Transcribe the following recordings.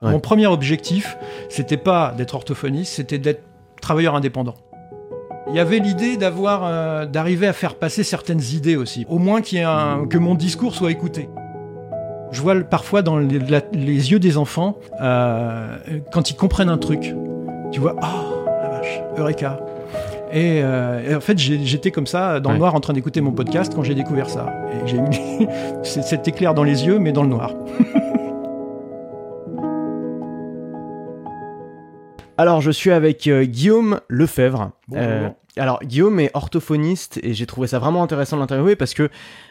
Mon premier objectif, c'était pas d'être orthophoniste, c'était d'être travailleur indépendant. Il y avait l'idée d'avoir, euh, d'arriver à faire passer certaines idées aussi, au moins qu'il y ait un- que mon discours soit écouté. Je vois parfois dans les, la- les yeux des enfants, euh, quand ils comprennent un truc, tu vois, oh la vache, Eureka. Et, euh, et en fait, j'étais comme ça, dans le noir, en train d'écouter mon podcast quand j'ai découvert ça. Et j'ai eu c'est- cet éclair dans les yeux, mais dans le noir. Alors, je suis avec euh, Guillaume Lefebvre. Euh, alors, Guillaume est orthophoniste et j'ai trouvé ça vraiment intéressant de l'interviewer parce que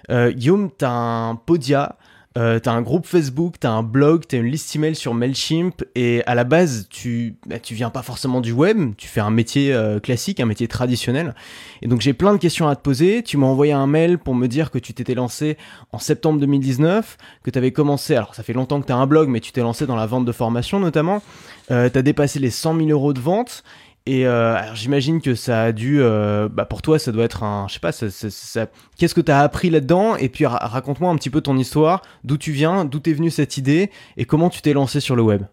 euh, Guillaume, t'as un podia, euh, t'as un groupe Facebook, t'as un blog, t'as une liste email sur Mailchimp et à la base, tu, bah, viens pas forcément du web, tu fais un métier euh, classique, un métier traditionnel. Et donc, j'ai plein de questions à te poser. Tu m'as envoyé un mail pour me dire que tu t'étais lancé en septembre 2019, que tu avais commencé, alors ça fait longtemps que tu as un blog, mais tu t'es lancé dans la vente de formation notamment. Euh, tu as dépassé les 100 000 euros de vente. Et euh, alors j'imagine que ça a dû, euh, bah pour toi, ça doit être un, je sais pas, ça, ça- ça- qu'est-ce que tu as appris là-dedans? Et puis ra- raconte-moi un petit peu ton histoire, d'où tu viens, d'où t'es venue cette idée et comment tu t'es lancé sur le web?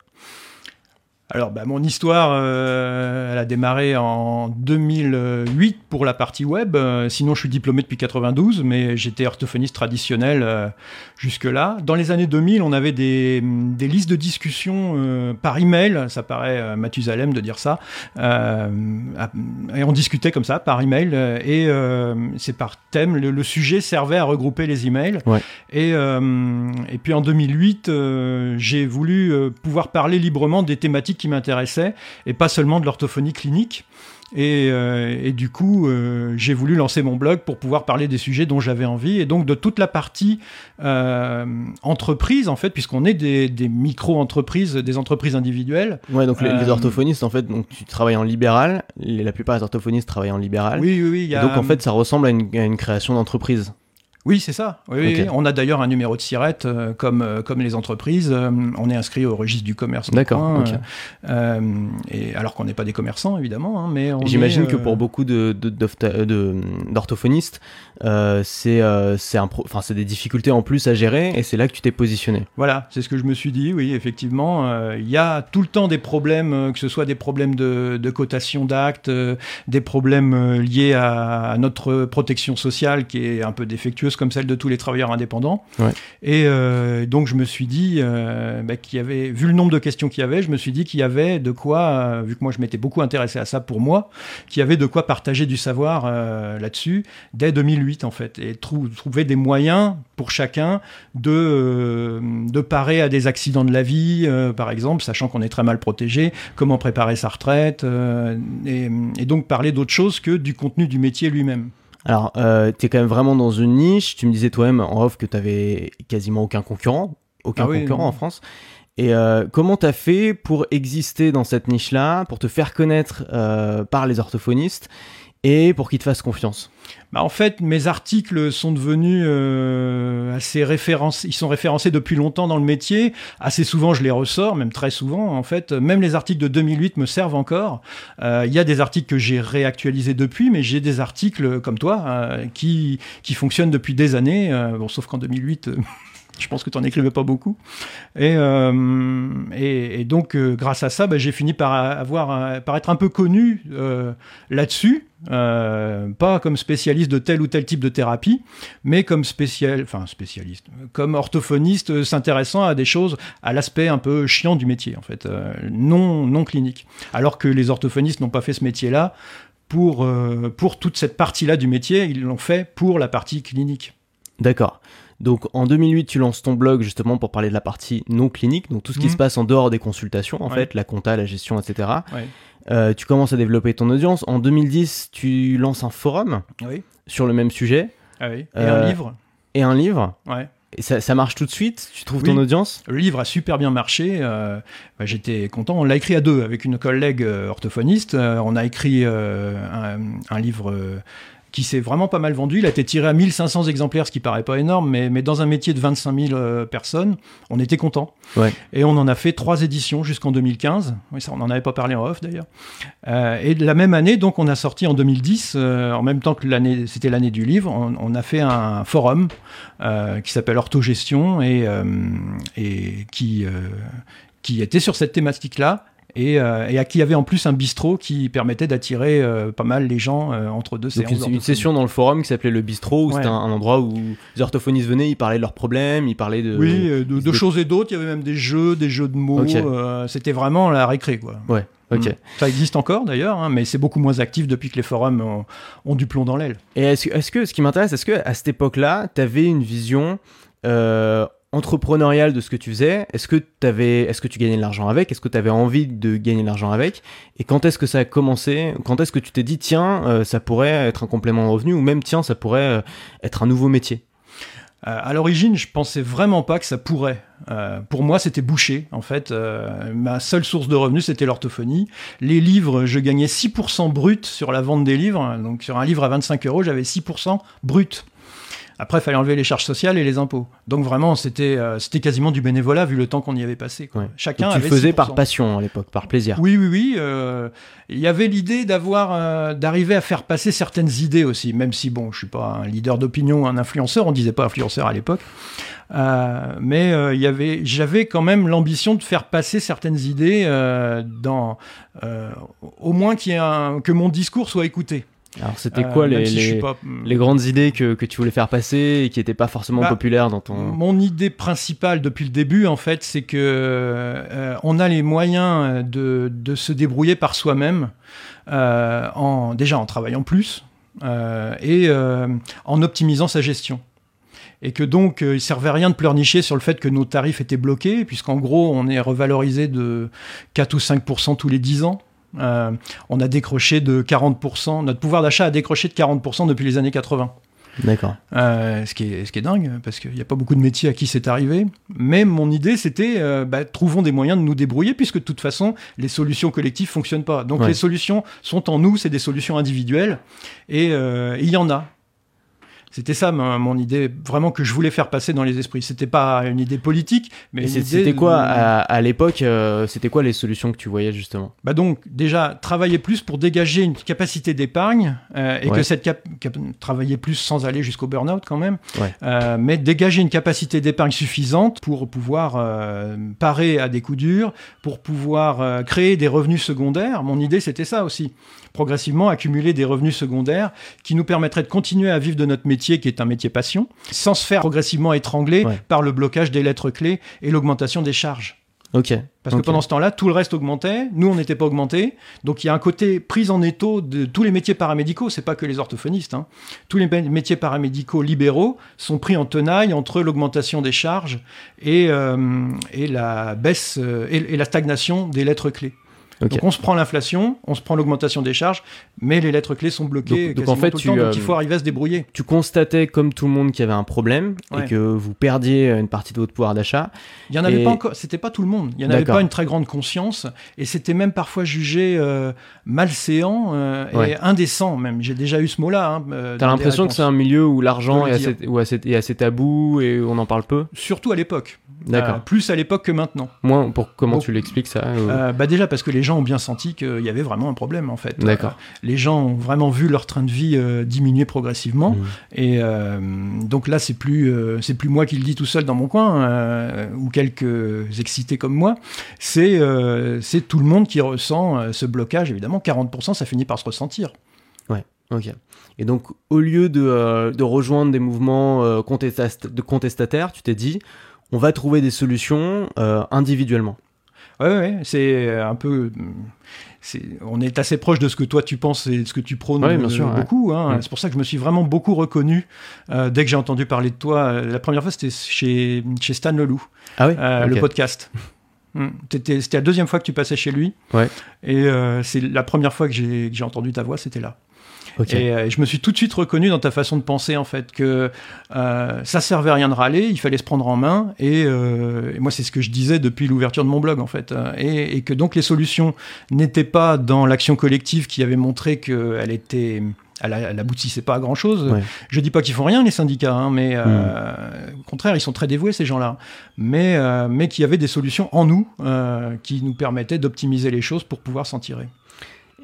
Alors, bah, mon histoire, euh, elle a démarré en 2008 pour la partie web. Euh, sinon, je suis diplômé depuis 92, mais j'étais orthophoniste traditionnel euh, jusque-là. Dans les années 2000, on avait des, des listes de discussion par email. Ça paraît Mathusalem de dire ça. Et on discutait comme ça par email. Et c'est par thème. Le, le sujet servait à regrouper les emails. Ouais. Et, et puis en 2008, euh, j'ai voulu pouvoir parler librement des thématiques qui m'intéressaient et pas seulement de l'orthophonie clinique. Et, euh, et du coup, euh, j'ai voulu lancer mon blog pour pouvoir parler des sujets dont j'avais envie et donc de toute la partie euh, entreprise en fait, puisqu'on est des, des micro-entreprises, des entreprises individuelles. Ouais, donc les, les orthophonistes, en fait, donc tu travailles en libéral. La plupart des orthophonistes travaillent en libéral. Oui, oui, Et donc en fait, ça ressemble à une, à une création d'entreprise. Oui, c'est ça. Oui, oui. On a d'ailleurs un numéro de SIRET euh, comme, euh, comme les entreprises. Euh, on est inscrit au registre du commerce. D'accord, et alors qu'on n'est pas des commerçants, évidemment. hein, mais J'imagine que pour beaucoup de, de- de- d'orthophonistes, c'est des difficultés en plus à gérer et c'est là que tu t'es positionné. Voilà, c'est ce que je me suis dit, oui, effectivement. Il y a tout le temps des problèmes, que ce soit des problèmes de, de cotation d'actes, des problèmes liés à, à notre protection sociale qui est un peu défectueuse comme celle de tous les travailleurs indépendants. Ouais. Et euh, donc je me suis dit euh, bah, qu'il y avait, vu le nombre de questions qu'il y avait, je me suis dit qu'il y avait de quoi, euh, vu que moi je m'étais beaucoup intéressé à ça pour moi, qu'il y avait de quoi partager du savoir là-dessus dès 2008 en fait, et trou- trouver des moyens pour chacun de, de parer à des accidents de la vie, par exemple, sachant qu'on est très mal protégé, comment préparer sa retraite, et, et donc parler d'autre chose que du contenu du métier lui-même. Alors, euh, tu es quand même vraiment dans une niche. Tu me disais toi-même en off que tu avais quasiment aucun concurrent, aucun Ah oui, concurrent non. en France. Et euh, comment tu as fait pour exister dans cette niche-là, pour te faire connaître euh, par les orthophonistes et pour qu'ils te fassent confiance? Bah, en fait, mes articles sont devenus euh, assez référencés. Ils sont référencés depuis longtemps dans le métier. Assez souvent, je les ressors, même très souvent. En fait, même les articles de 2008 me servent encore. Euh, Il y a des articles que j'ai réactualisés depuis, mais j'ai des articles comme toi euh, qui qui fonctionnent depuis des années. Euh, bon, sauf qu'en 2008. Je pense que tu n'en écrivais pas beaucoup. Et, euh, donc, euh, grâce à ça, bah, j'ai fini par avoir, par être un peu connu euh, là-dessus. Pas comme spécialiste de tel ou tel type de thérapie, mais comme spécial, enfin spécialiste, comme orthophoniste s'intéressant à des choses, à l'aspect un peu chiant du métier en fait, non non clinique. Alors que les orthophonistes n'ont pas fait ce métier-là pour pour toute cette partie-là du métier, ils l'ont fait pour la partie clinique. D'accord. Donc en 2008, tu lances ton blog justement pour parler de la partie non clinique, donc tout ce qui Mhm. se passe en dehors des consultations, en Ouais. fait, la compta, la gestion, etc. Ouais. Euh, tu commences à développer ton audience. En 2010, tu lances un forum Oui. sur le même sujet Ah oui. Et Euh, un livre. et un livre. Ouais. Et ça, ça marche tout de suite? Tu trouves Oui. ton audience? Le livre a super bien marché. euh, bah, J'étais content. On l'a écrit à deux avec une collègue orthophoniste. On a écrit un, un livre qui s'est vraiment pas mal vendu. Il a été tiré à 1500 exemplaires, ce qui paraît pas énorme, mais, mais dans un métier de 25 000 euh, personnes, on était content. Ouais. Et on en a fait trois éditions jusqu'en 2015. Oui, ça, on n'en avait pas parlé en off d'ailleurs. Euh, et de la même année, donc, on a sorti en 2010, euh, en même temps que l'année, c'était l'année du livre, on, on a fait un forum euh, qui s'appelle Orthogestion et, et qui, qui était sur cette thématique-là et, euh, et, à qui avait en plus un bistrot qui permettait d'attirer euh, pas mal les gens euh, entre deux séances. Une, une session dans le forum qui s'appelait le bistrot, où c'était un, endroit où les orthophonistes venaient, ils parlaient de leurs problèmes, ils parlaient de... Oui, de, choses et d'autres, il y avait même des jeux, des jeux de mots, c'était vraiment la récré quoi. Ouais. Ok. Mm. Ça existe encore d'ailleurs, hein, mais c'est beaucoup moins actif depuis que les forums ont, ont du plomb dans l'aile. Et est-ce est que, ce qui m'intéresse, est-ce que à cette époque-là, tu avais une vision euh, entrepreneurial de ce que tu faisais Est-ce que, tu gagnais de l'argent avec? Est-ce que tu avais envie de gagner de l'argent avec? Et quand est-ce que ça a commencé? Quand est-ce que tu t'es dit, tiens, euh, ça pourrait être un complément de revenu Ou même, tiens, ça pourrait euh, être un nouveau métier? Euh, à l'origine, je pensais vraiment pas que ça pourrait. pour moi, c'était bouché. En fait, ma seule source de revenus, c'était l'orthophonie. Les livres, je gagnais 6% brut sur la vente des livres. Donc, sur un livre à 25 euros, j'avais 6% brut. Après, il fallait enlever les charges sociales et les impôts. Donc vraiment, c'était euh, c'était quasiment du bénévolat vu le temps qu'on y avait passé. Quoi. Chacun tu faisais par passion à l'époque, par plaisir. Oui, oui, oui. Euh, il y avait l'idée d'avoir, euh, d'arriver à faire passer certaines idées aussi, même si bon, je suis pas un leader d'opinion, un influenceur. On disait pas influenceur à l'époque. mais il y avait, j'avais quand même l'ambition de faire passer certaines idées dans, au moins qu'il que mon discours soit écouté. Alors c'était quoi euh, les, les, grandes idées que, que, tu voulais faire passer et qui n'étaient pas forcément bah, populaires dans ton... Mon idée principale depuis le début en fait c'est que euh, on a les moyens de, de se débrouiller par soi-même euh, en, déjà en travaillant plus et en optimisant sa gestion et que donc il servait à rien de pleurnicher sur le fait que nos tarifs étaient bloqués, puisqu'en gros on est revalorisé de 4 ou 5% tous les 10 ans. Euh, on a décroché de 40%, notre pouvoir d'achat a décroché de 40% depuis les années 80. D'accord. Euh, ce, qui est, ce qui est dingue, parce qu'il n'y a pas beaucoup de métiers à qui c'est arrivé. Mais mon idée, c'était euh, bah, trouvons des moyens de nous débrouiller, puisque de toute façon, les solutions collectives fonctionnent pas. Donc les solutions sont en nous, c'est des solutions individuelles, et il y en a. C'était ça mon idée, vraiment que je voulais faire passer dans les esprits. C'était pas une idée politique, mais c'était quoi à, l'époque euh, C'était quoi les solutions que tu voyais justement? Bah donc déjà travailler plus pour dégager une capacité d'épargne euh, et que cette cap, travailler plus sans aller jusqu'au burn-out quand même, euh, mais dégager une capacité d'épargne suffisante pour pouvoir parer à des coups durs, pour pouvoir créer des revenus secondaires. Mon idée c'était ça aussi progressivement accumuler des revenus secondaires qui nous permettraient de continuer à vivre de notre métier qui est un métier passion, sans se faire progressivement étrangler par le blocage des lettres clés et l'augmentation des charges. Ok. Parce que pendant ce temps-là, tout le reste augmentait, nous on n'était pas augmenté. Donc il y a un côté prise en étau de tous les métiers paramédicaux, c'est pas que les orthophonistes. Hein. Tous les métiers paramédicaux libéraux sont pris en tenaille entre l'augmentation des charges et, euh, et la baisse euh, et, la stagnation des lettres clés. Donc on se prend l'inflation, on se prend l'augmentation des charges, mais les lettres clés sont bloquées donc, en fait, tout le temps, donc il faut euh, arriver à se débrouiller. Tu constatais comme tout le monde qu'il y avait un problème et que vous perdiez une partie de votre pouvoir d'achat. Il y en avait pas encore, c'était pas tout le monde. Il y en avait pas une très grande conscience et c'était même parfois jugé euh, malséant euh, et indécent même. J'ai déjà eu ce mot-là. Hein, T'as l'impression que c'est un milieu où l'argent est, est, assez tabou et on en parle peu? Surtout à l'époque. D'accord. plus à l'époque que maintenant. Moi, pour comment tu l'expliques ça Bah déjà parce que les gens ont bien senti qu'il y avait vraiment un problème en fait. D'accord. Euh, les gens ont vraiment vu leur train de vie euh, diminuer progressivement mmh. et euh, donc là c'est plus c'est plus moi qui le dis tout seul dans mon coin ou quelques excités comme moi. C'est c'est tout le monde qui ressent ce blocage évidemment. 40% ça finit par se ressentir. Ouais. Ok. Et donc, au lieu de, de rejoindre des mouvements de contestataires, tu t'es dit, on va trouver des solutions individuellement. Ouais, ouais, c'est un peu. on est assez proche de ce que toi tu penses et de ce que tu prônes bien sûr, beaucoup. Hein. C'est pour ça que je me suis vraiment beaucoup reconnu euh, dès que j'ai entendu parler de toi. Euh, la première fois, c'était chez, chez Stan Leloup, ah oui? euh, le podcast. Hmm. C'était la deuxième fois que tu passais chez lui. Et c'est la première fois que j'ai entendu ta voix, c'était là. Euh, et, je me suis tout de suite reconnu dans ta façon de penser, en fait, que euh, ça servait à rien de râler, il fallait se prendre en main. Et, euh, moi, c'est ce que je disais depuis l'ouverture de mon blog, en fait. Et, que donc les solutions n'étaient pas dans l'action collective qui avait montré qu'elle était elle, aboutissait pas à grand chose. Je Je dis pas qu'ils font rien les syndicats, hein, mais hmm. au contraire ils sont très dévoués ces gens-là. Mais mais qu'il y avait des solutions en nous qui nous permettaient d'optimiser les choses pour pouvoir s'en tirer.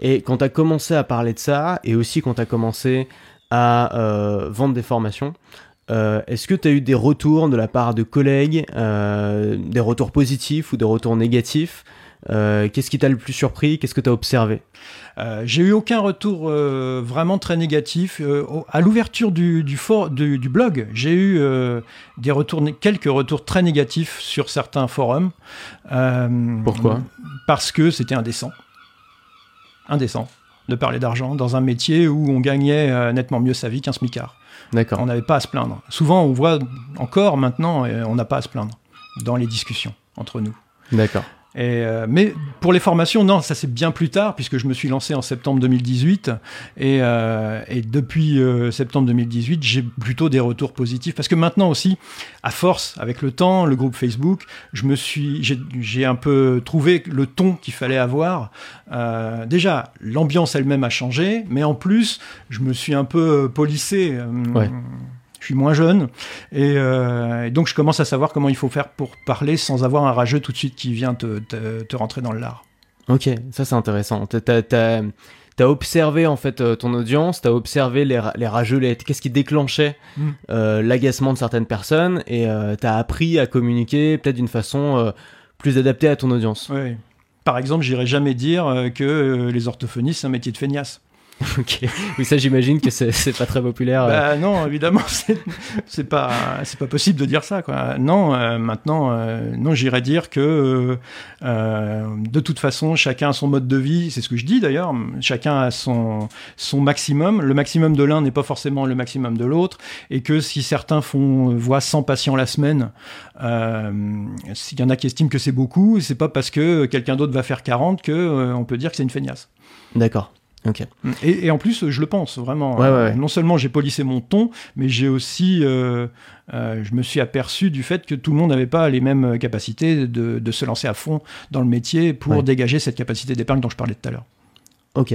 Et quand tu as commencé à parler de ça, et aussi quand tu as commencé à euh, vendre des formations, euh, est-ce que tu as eu des retours de la part de collègues, euh, des retours positifs ou des retours négatifs euh, Qu'est-ce qui t'a le plus surpris Qu'est-ce que tu as observé? Euh, J'ai eu aucun retour euh, vraiment très négatif. Euh, à l'ouverture du, du, for- du, du blog, j'ai eu euh, des retours, né- quelques retours très négatifs sur certains forums. Euh, Pourquoi? Parce que c'était indécent. Indécent de parler d'argent dans un métier où on gagnait euh, nettement mieux sa vie qu'un smicard. D'accord. On n'avait pas à se plaindre. Souvent, on voit encore maintenant, on n'a pas à se plaindre dans les discussions entre nous. D'accord. Et, euh, mais pour les formations, non, ça c'est bien plus tard, puisque je me suis lancé en septembre 2018. Et, euh, et depuis euh, septembre 2018, j'ai plutôt des retours positifs. Parce que maintenant aussi, à force, avec le temps, le groupe Facebook, je me suis, j'ai, un peu trouvé le ton qu'il fallait avoir. Euh, déjà, l'ambiance elle-même a changé, mais en plus, je me suis un peu euh, polissé. euh, Ouais. Je suis moins jeune et, euh, et donc je commence à savoir comment il faut faire pour parler sans avoir un rageux tout de suite qui vient te, te, te rentrer dans le lard. Ok, ça c'est intéressant. T'as- t'as observé en fait euh, ton audience, t'as observé les, les rageux, les- qu'est-ce qui déclenchait Mm. euh, l'agacement de certaines personnes et euh, t'as appris à communiquer peut-être d'une façon plus adaptée à ton audience. Ouais. Par exemple, j'irai jamais dire que les orthophonistes c'est un métier de feignasse. ok. Oui, ça j'imagine que c'est c'est pas très populaire. euh. Bah non, évidemment, c'est c'est pas c'est pas possible de dire ça quoi. Non, euh, maintenant euh, non, j'irais dire que euh, euh, de toute façon, chacun a son mode de vie, c'est ce que je dis d'ailleurs, chacun a son son maximum, le maximum de l'un n'est pas forcément le maximum de l'autre et que si certains font voient 100 patients la semaine, euh, s'il y en a qui estiment que c'est beaucoup, c'est pas parce que quelqu'un d'autre va faire 40 que euh, on peut dire que c'est une feignasse. D'accord. Et, et en plus, je le pense vraiment. Ouais, ouais, ouais. Non seulement j'ai polissé mon ton, mais j'ai aussi, euh, euh, je me suis aperçu du fait que tout le monde n'avait pas les mêmes capacités de, de se lancer à fond dans le métier pour dégager cette capacité d'épargne dont je parlais tout à l'heure. Ok.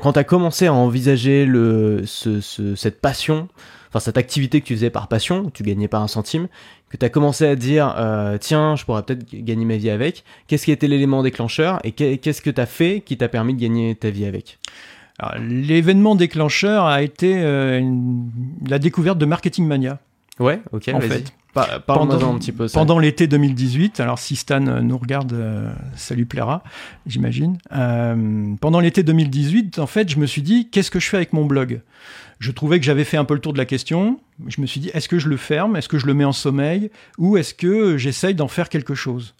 Quand tu as commencé à envisager le, ce, ce- cette passion, enfin cette activité que tu faisais par passion, tu gagnais pas un centime, que tu as commencé à dire euh, tiens, je pourrais peut-être gagner ma vie avec, qu'est-ce qui a été l'élément déclencheur et qu'est- qu'est-ce que tu as fait qui t'a permis de gagner ta vie avec? L'événement déclencheur a été euh, une- la découverte de Marketing Mania. Ouais, ok, En fait. Pa- Pendant- un petit peu ça. Pendant l'été 2018, alors si Stan euh, nous regarde, euh, ça lui plaira, j'imagine. Euh, pendant l'été 2018, en fait, je me suis dit, qu'est-ce que je fais avec mon blog? Je trouvais que j'avais fait un peu le tour de la question. Je me suis dit, est-ce que je le ferme? Est-ce que je le mets en sommeil? Ou est-ce que j'essaye d'en faire quelque chose?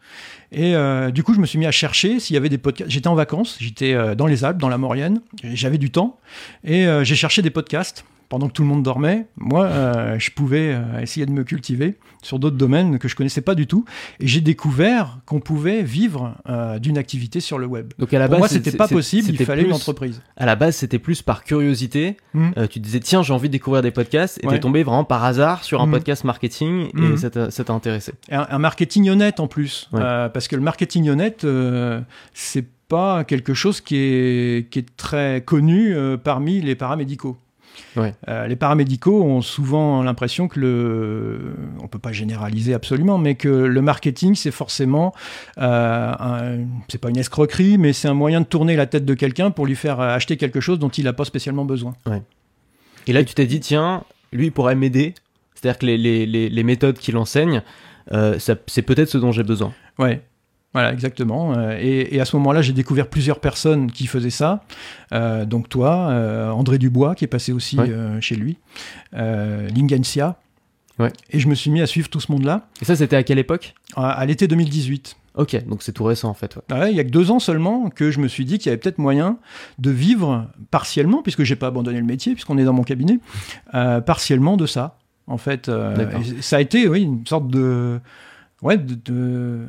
Et euh, du coup, je me suis mis à chercher s'il y avait des podcasts. J'étais en vacances, j'étais dans les Alpes, dans la Maurienne, j'avais du temps, et j'ai cherché des podcasts. Pendant que tout le monde dormait, moi, euh, je pouvais euh, essayer de me cultiver sur d'autres domaines que je connaissais pas du tout. Et j'ai découvert qu'on pouvait vivre euh, d'une activité sur le web. Donc à la Pour base, moi, c'était pas possible, il fallait une entreprise. À la base, c'était plus par curiosité. Mm. Euh, tu disais tiens, j'ai envie de découvrir des podcasts et Ouais. t'es tombé vraiment par hasard sur un Mm. podcast marketing et Mm. ça t'a intéressé. Un, un marketing honnête en plus. Ouais. Parce que le marketing honnête, c'est pas quelque chose qui est, qui est très connu euh, parmi les paramédicaux. Ouais. Euh, les paramédicaux ont souvent l'impression que le, on peut pas généraliser absolument, mais que le marketing c'est forcément, euh, un- c'est pas une escroquerie, mais c'est un moyen de tourner la tête de quelqu'un pour lui faire acheter quelque chose dont il n'a pas spécialement besoin. Et là, tu t'es dit, tiens, lui, il pourrait m'aider. C'est-à-dire que les, les, les, les méthodes qu'il enseigne, euh, c'est peut-être ce dont j'ai besoin. Ouais. Voilà, exactement. Euh, Et, et à ce moment-là, j'ai découvert plusieurs personnes qui faisaient ça. Euh, donc toi, euh, André Dubois, qui est passé aussi Ouais. euh, chez lui, Lingensia. Ouais. Et je me suis mis à suivre tout ce monde-là Et ça, c'était à quelle époque? À, à l'été 2018. Ok, donc c'est tout récent en fait. ouais. Ah ouais, il y a que deux ans seulement que je me suis dit qu'il y avait peut-être moyen de vivre partiellement, puisque j'ai pas abandonné le métier, puisqu'on est dans mon cabinet, partiellement de ça. En fait, ça a été, oui, une sorte de, ouais, de, de-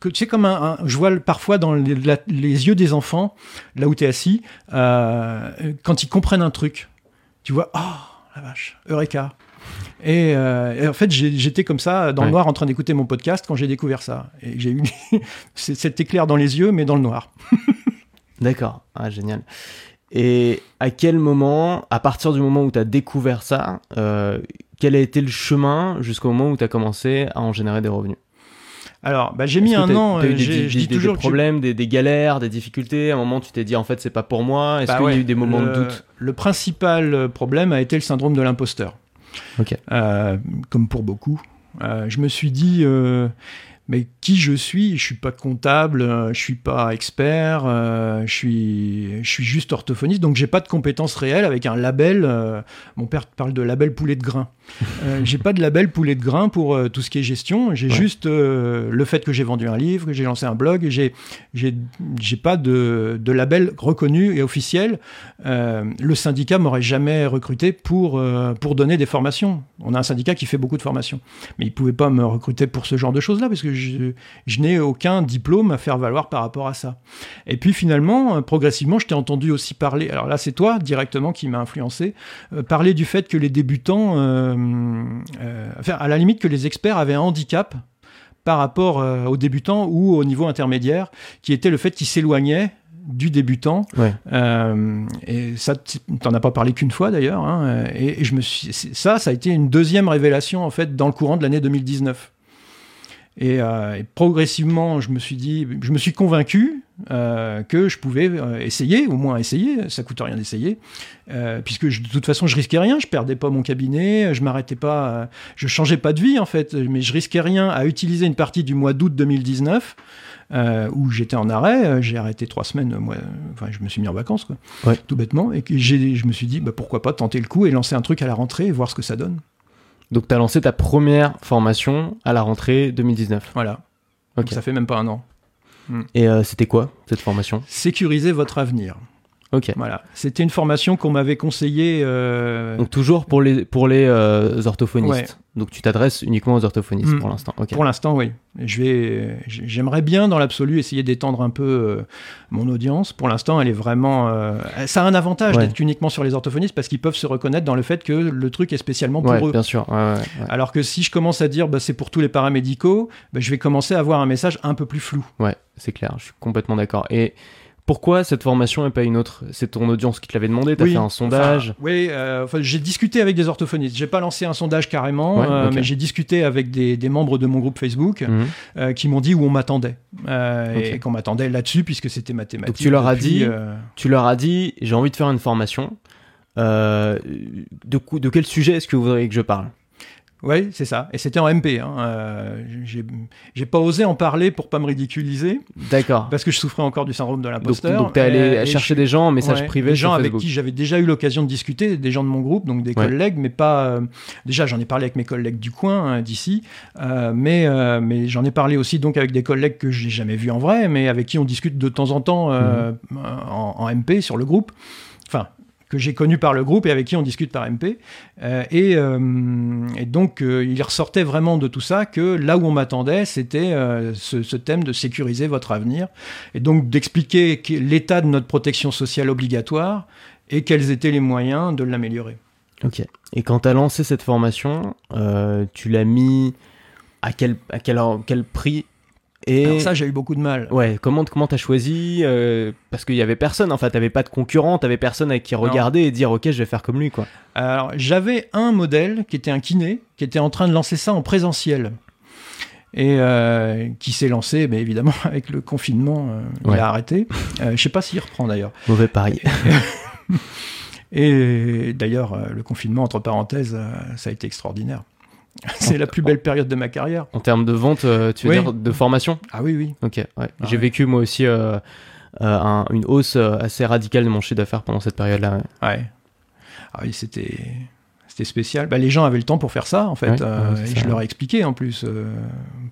que tu sais comme un, un- je vois parfois dans les, la- les yeux des enfants, là où tu es assis, euh, quand ils comprennent un truc, tu vois, oh la vache, Eureka. Et, euh, et en fait, j'étais comme ça dans Ouais. le noir en train d'écouter mon podcast quand j'ai découvert ça. Et j'ai eu cet éclair dans les yeux, mais dans le noir. D'accord, ah, génial. Et à quel moment, à partir du moment où tu as découvert ça, euh, quel a été le chemin jusqu'au moment où tu as commencé à en générer des revenus? Alors, bah, j'ai mis un an. eu euh, des, j'ai- des- dis des- toujours des problèmes, des, des galères, des difficultés. À un moment, tu t'es dit en fait, c'est pas pour moi. Est-ce Bah qu'il y a eu des moments le, de doute? Le principal problème a été le syndrome de l'imposteur. Ok. Euh, comme pour beaucoup. Euh, je me suis dit, euh, mais qui je suis? Je suis pas comptable, euh, je suis pas expert, euh, je suis, je suis juste orthophoniste, donc j'ai pas de compétences réelles avec un label. euh, mon père parle de label poulet de grain. J'ai pas de label poulet de grain pour tout ce qui est gestion. J'ai Ouais. juste le fait que j'ai vendu un livre, que j'ai lancé un blog. J'ai, j'ai, j'ai pas de, de label reconnu et officiel. Le syndicat m'aurait jamais recruté pour pour donner des formations. On a un syndicat qui fait beaucoup de formations, mais il pouvait pas me recruter pour ce genre de choses-là parce que je, je n'ai aucun diplôme à faire valoir par rapport à ça. Et puis finalement, euh, progressivement, je t'ai entendu aussi parler. Alors là, c'est toi directement qui m'a influencé. euh, parler du fait que les débutants, euh, euh, enfin, à la limite que les experts avaient un handicap par rapport aux débutants ou au niveau intermédiaire, qui était le fait qu'ils s'éloignaient du débutant. Ouais. Euh, et ça, tu t'en as pas parlé qu'une fois d'ailleurs. hein, et, et je me suis, ça, ça a été une deuxième révélation en fait dans le courant de l'année 2019. Et, euh, et progressivement, je me suis dit, je me suis convaincu euh, que je pouvais euh, essayer, au moins essayer. Ça coûte rien d'essayer, puisque je- de toute façon, je risquais rien. Je perdais pas mon cabinet, je m'arrêtais pas, je changeais pas de vie en fait, mais je risquais rien à utiliser une partie du mois d'août 2019 euh, où j'étais en arrêt. euh, J'ai arrêté trois semaines. Moi, enfin, je me suis mis en vacances, quoi, Ouais. tout bêtement, et que je me suis dit, bah, pourquoi pas tenter le coup et lancer un truc à la rentrée et voir ce que ça donne. Donc, tu as lancé ta première formation à la rentrée 2019. Voilà. Donc, ça fait même pas un an. Et euh, c'était quoi cette formation? Sécuriser votre avenir. Ok. Voilà. C'était une formation qu'on m'avait conseillée. euh, Donc, toujours pour les, pour les euh, orthophonistes. Ouais. Donc, tu t'adresses uniquement aux orthophonistes Mm. pour l'instant. Pour l'instant, oui. Je vais, j'aimerais bien, dans l'absolu, essayer d'étendre un peu euh, mon audience. Pour l'instant, elle est vraiment. ça a un avantage Ouais. d'être uniquement sur les orthophonistes parce qu'ils peuvent se reconnaître dans le fait que le truc est spécialement pour Ouais, eux. bien sûr. Alors que si je commence à dire bah, c'est pour tous les paramédicaux, bah, je vais commencer à avoir un message un peu plus flou. Ouais, c'est clair, je suis complètement d'accord. Et pourquoi cette formation et pas une autre? C'est ton audience qui te l'avait demandé T'as Oui, fait un sondage Enfin, oui, euh, enfin, j'ai discuté avec des orthophonistes. J'ai pas lancé un sondage carrément, Ouais, euh, mais j'ai discuté avec des, des membres de mon groupe Facebook Mhm. euh, qui m'ont dit où on m'attendait et qu'on m'attendait là-dessus puisque c'était mathématique. Donc tu leur as dit- Tu leur as dit j'ai envie de faire une formation. De quel sujet est-ce que vous voudriez que je parle? Oui, c'est ça. Et c'était en MP. Hein. Euh, j'ai- j'ai pas osé en parler pour pas me ridiculiser D'accord. parce que je souffrais encore du syndrome de Donc, l'imposteur. donc t'es allé et chercher je- des gens en message Ouais, privé des gens avec qui j'avais déjà eu l'occasion de discuter, des gens de mon groupe, donc des Ouais. collègues, mais pas. euh, déjà, j'en ai parlé avec mes collègues du coin, hein, d'ici, euh, mais, euh, mais j'en ai parlé aussi donc avec des collègues que je n'ai jamais vus en vrai, mais avec qui on discute de temps en temps Mhm. en, en MP sur le groupe. Enfin. Que j'ai connu par le groupe et avec qui on discute par MP. Euh, et, euh, et donc, euh, il ressortait vraiment de tout ça que là où on m'attendait, c'était ce, thème de sécuriser votre avenir. Et donc, d'expliquer que- l'état de notre protection sociale obligatoire et quels étaient les moyens de l'améliorer. Ok. Et quand t'as lancé cette formation, tu l'as mis à quel, à quel, quel prix et Alors ça, j'ai eu beaucoup de mal. ouais, comment comment t'as choisi euh, Parce qu'il y avait personne. Enfin, t'avais pas de concurrent, t'avais personne avec qui regarder et dire ok, je vais faire comme lui quoi. Alors, j'avais un modèle qui était un kiné, qui était en train de lancer ça en présentiel. Et euh, qui s'est lancé, mais évidemment, avec le confinement, euh, Ouais. il a arrêté. Euh, je sais pas s'il reprend d'ailleurs. Mauvais pari. Et d'ailleurs, le confinement, entre parenthèses, ça a été extraordinaire. C'est la plus belle période de ma carrière. en termes de vente, euh, tu veux Oui. dire de formation? Ah oui, oui. Ok. Ouais. Ah J'ai ouais. vécu moi aussi euh, euh, un- une hausse assez radicale de mon chiffre d'affaires pendant cette période-là. ouais. Ouais. Ah oui, c'était c'était spécial. Bah, les gens avaient le temps pour faire ça, en fait. Ouais, euh, ouais, c'est et ça. je leur ai expliqué en plus. euh,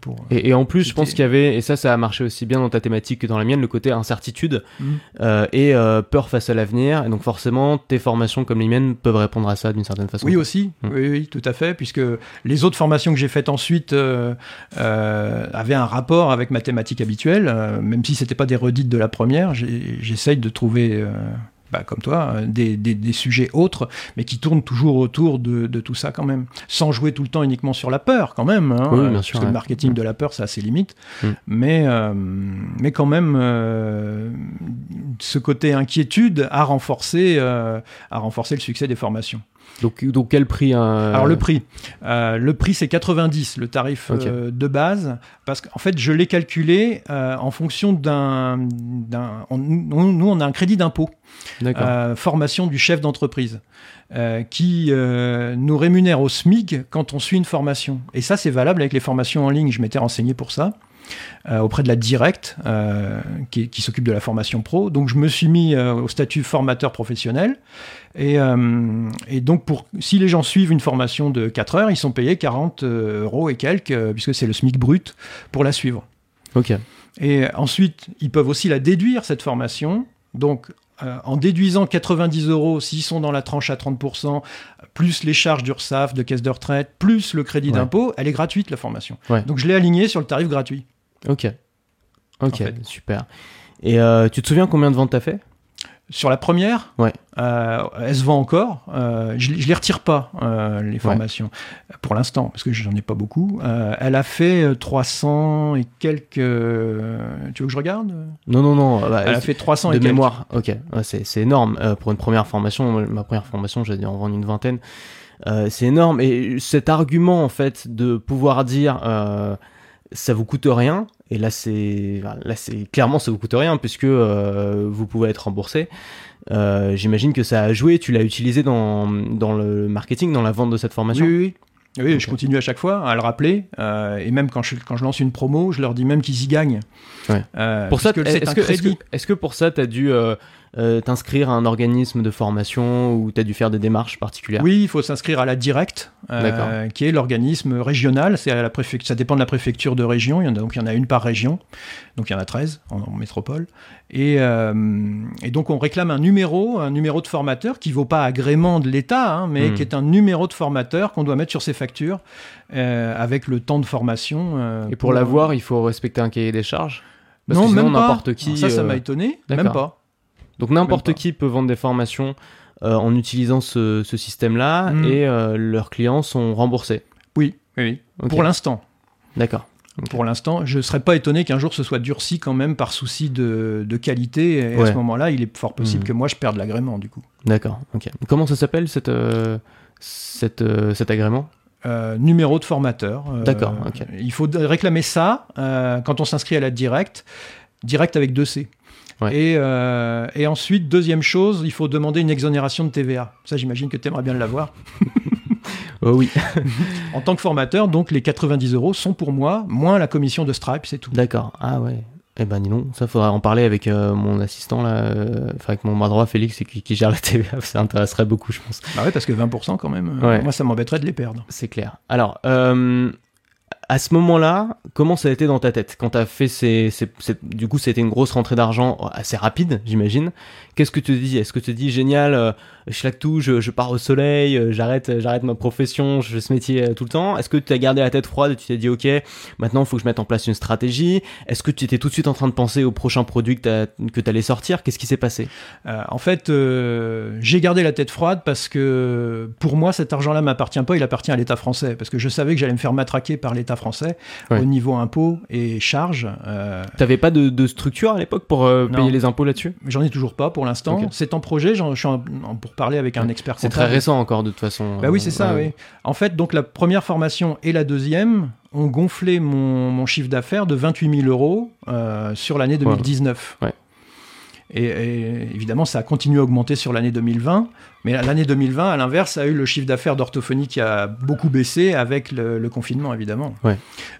pour... Et, et en plus, je pense qu'il y avait, et ça, ça a marché aussi bien dans ta thématique que dans la mienne, le côté incertitude Mhm. euh, et euh, peur face à l'avenir. Et donc forcément, tes formations comme les miennes peuvent répondre à ça d'une certaine façon. Oui aussi, Mm. oui, oui, tout à fait, puisque les autres formations que j'ai faites ensuite euh, euh, avaient un rapport avec ma thématique habituelle, euh, même si c'était pas des redites de la première, j'essaye de trouver, euh, bah, comme toi, euh, des, des- des sujets autres, mais qui tournent toujours autour de, de tout ça quand même, sans jouer tout le temps uniquement sur la peur quand même, hein, Oui, bien parce sûr, que ouais. le marketing de la peur, ça a ses limites, Mm. mais, euh, mais quand même euh, ce côté inquiétude a renforcé, euh, a renforcé le succès des formations. Donc, donc quel prix euh, Alors le prix, euh, le prix c'est 90, le tarif euh, de base, parce qu'en fait je l'ai calculé euh, en fonction d'un, nous on a un crédit d'impôt, formation du chef d'entreprise, qui nous rémunère au SMIC quand on suit une formation. Et ça c'est valable avec les formations en ligne. Je m'étais renseigné pour ça. Euh, auprès de la Direct, euh, qui, qui s'occupe de la formation pro. Donc je me suis mis euh, au statut formateur professionnel. Et, euh, et donc, pour, si les gens suivent une formation de 4 heures, ils sont payés 40 euros et quelques, puisque c'est le SMIC brut, pour la suivre. ok. Et ensuite, ils peuvent aussi la déduire, cette formation. Donc, euh, en déduisant 90 euros s'ils sont dans la tranche à 30%, plus les charges d'URSSAF, de caisse de retraite, plus le crédit Ouais. d'impôt, elle est gratuite, la formation. Ouais. Donc, je l'ai alignée sur le tarif gratuit. Ok. Ok, En fait. super. Et euh, tu te souviens combien de ventes t'as fait? Sur la première, Ouais. euh, elle se vend encore. Euh, je, je les retire pas, euh, les formations, pour l'instant, parce que j'en ai pas beaucoup. Elle a fait euh, 300 et quelques. tu veux que je regarde? Non, non, non. bah, Elle a fait 300 et de quelques. mémoire. Ok, Ouais, c'est énorme pour une première formation. Ma première formation, j'ai dû en vendre une vingtaine. C'est énorme. Et cet argument, en fait, de pouvoir dire ça vous coûte rien. Et là, c'est là, c'est clairement ça vous coûte rien puisque euh, vous pouvez être remboursé. Euh, J'imagine que ça a joué. Tu l'as utilisé dans, dans le marketing, dans la vente de cette formation. Oui, oui. Je continue à chaque fois à le rappeler. euh, et même quand je, quand je lance une promo, je leur dis même qu'ils y gagnent. Ouais. Pour ça, est-ce que, est-ce crédit. que, est-ce que pour ça, tu as dû euh, t'inscrire à un organisme de formation ou tu as dû faire des démarches particulières Oui, il faut s'inscrire à la Direct, D'accord. euh, qui est l'organisme régional. C'est à la préfecture, ça dépend de la préfecture de région. Il y en a, donc il y en a une par région. Donc il y en a 13 en, en métropole. Et, euh, et donc on réclame un numéro, un numéro de formateur qui vaut pas agrément de l'État, hein, mais Hmm. qui est un numéro de formateur qu'on doit mettre sur ses factures avec le temps de formation. Et pour l'avoir, il faut respecter un cahier des charges? Parce non, que sinon, même pas. n'importe qui. Alors ça, ça m'a étonné. d'accord. Même pas. Donc n'importe qui peut vendre des formations euh, en utilisant ce, ce système-là Mm. et euh, leurs clients sont remboursés. Oui, oui. Pour l'instant. D'accord. Pour l'instant, je ne serais pas étonné qu'un jour ce soit durci quand même par souci de, de qualité. Et à ce moment-là, il est fort possible Mhm. que moi je perde l'agrément du coup. D'accord. Ok. Comment ça s'appelle cette, euh, cette, cet agrément? Euh, numéro de formateur. euh, D'accord. Il faut réclamer ça euh, quand on s'inscrit à la direct, direct avec deux C. Ouais. Et, euh, et ensuite, deuxième chose, il faut demander une exonération de TVA. Ça, j'imagine que tu aimerais bien l'avoir. Oh oui. En tant que formateur, donc les 90 euros sont pour moi, moins la commission de Stripe, c'est tout. D'accord. Ah ouais. Eh ben dis donc, ça faudra en parler avec euh, mon assistant là, euh, enfin avec mon bras droit Félix qui, qui gère la TVA, ça intéresserait beaucoup je pense. Bah ouais, parce que 20% quand même, Ouais. moi ça m'embêterait de les perdre. C'est clair. Alors, euh, à ce moment-là, comment ça a été dans ta tête quand t'as fait ces, ces- ces- du coup, c'était une grosse rentrée d'argent assez rapide, j'imagine. Qu'est-ce que tu te dis? Est-ce que tu te dis génial, euh, je claque tout, je, je pars au soleil, euh, j'arrête, j'arrête ma profession, je fais ce métier euh, tout le temps Est-ce que tu as gardé la tête froide et tu t'es dit ok, maintenant il faut que je mette en place une stratégie? Est-ce que tu étais tout de suite en train de penser au prochain produit que tu allais sortir? Qu'est-ce qui s'est passé? Euh, en fait, euh, j'ai gardé la tête froide parce que pour moi, cet argent-là m'appartient pas, il appartient à l'État français. Parce que je savais que j'allais me faire matraquer par l'État français Ouais. au niveau impôts et charges. Euh, T'avais pas de, de structure à l'époque pour euh, payer les impôts là-dessus? J'en ai toujours pas pour l'instant. C'est en projet, j'en- je suis en- en- pour parler avec un expert C'est très récent encore de toute façon. Bah oui, c'est ça, Euh, oui. En fait, donc la première formation et la deuxième ont gonflé mon, mon chiffre d'affaires de 28 000 euros euh, sur l'année 2019. Ouais. Et, et évidemment, ça a continué à augmenter sur l'année 2020. Mais l'année 2020, à l'inverse, a eu le chiffre d'affaires d'orthophonie qui a beaucoup baissé avec le, le confinement, évidemment. Ouais.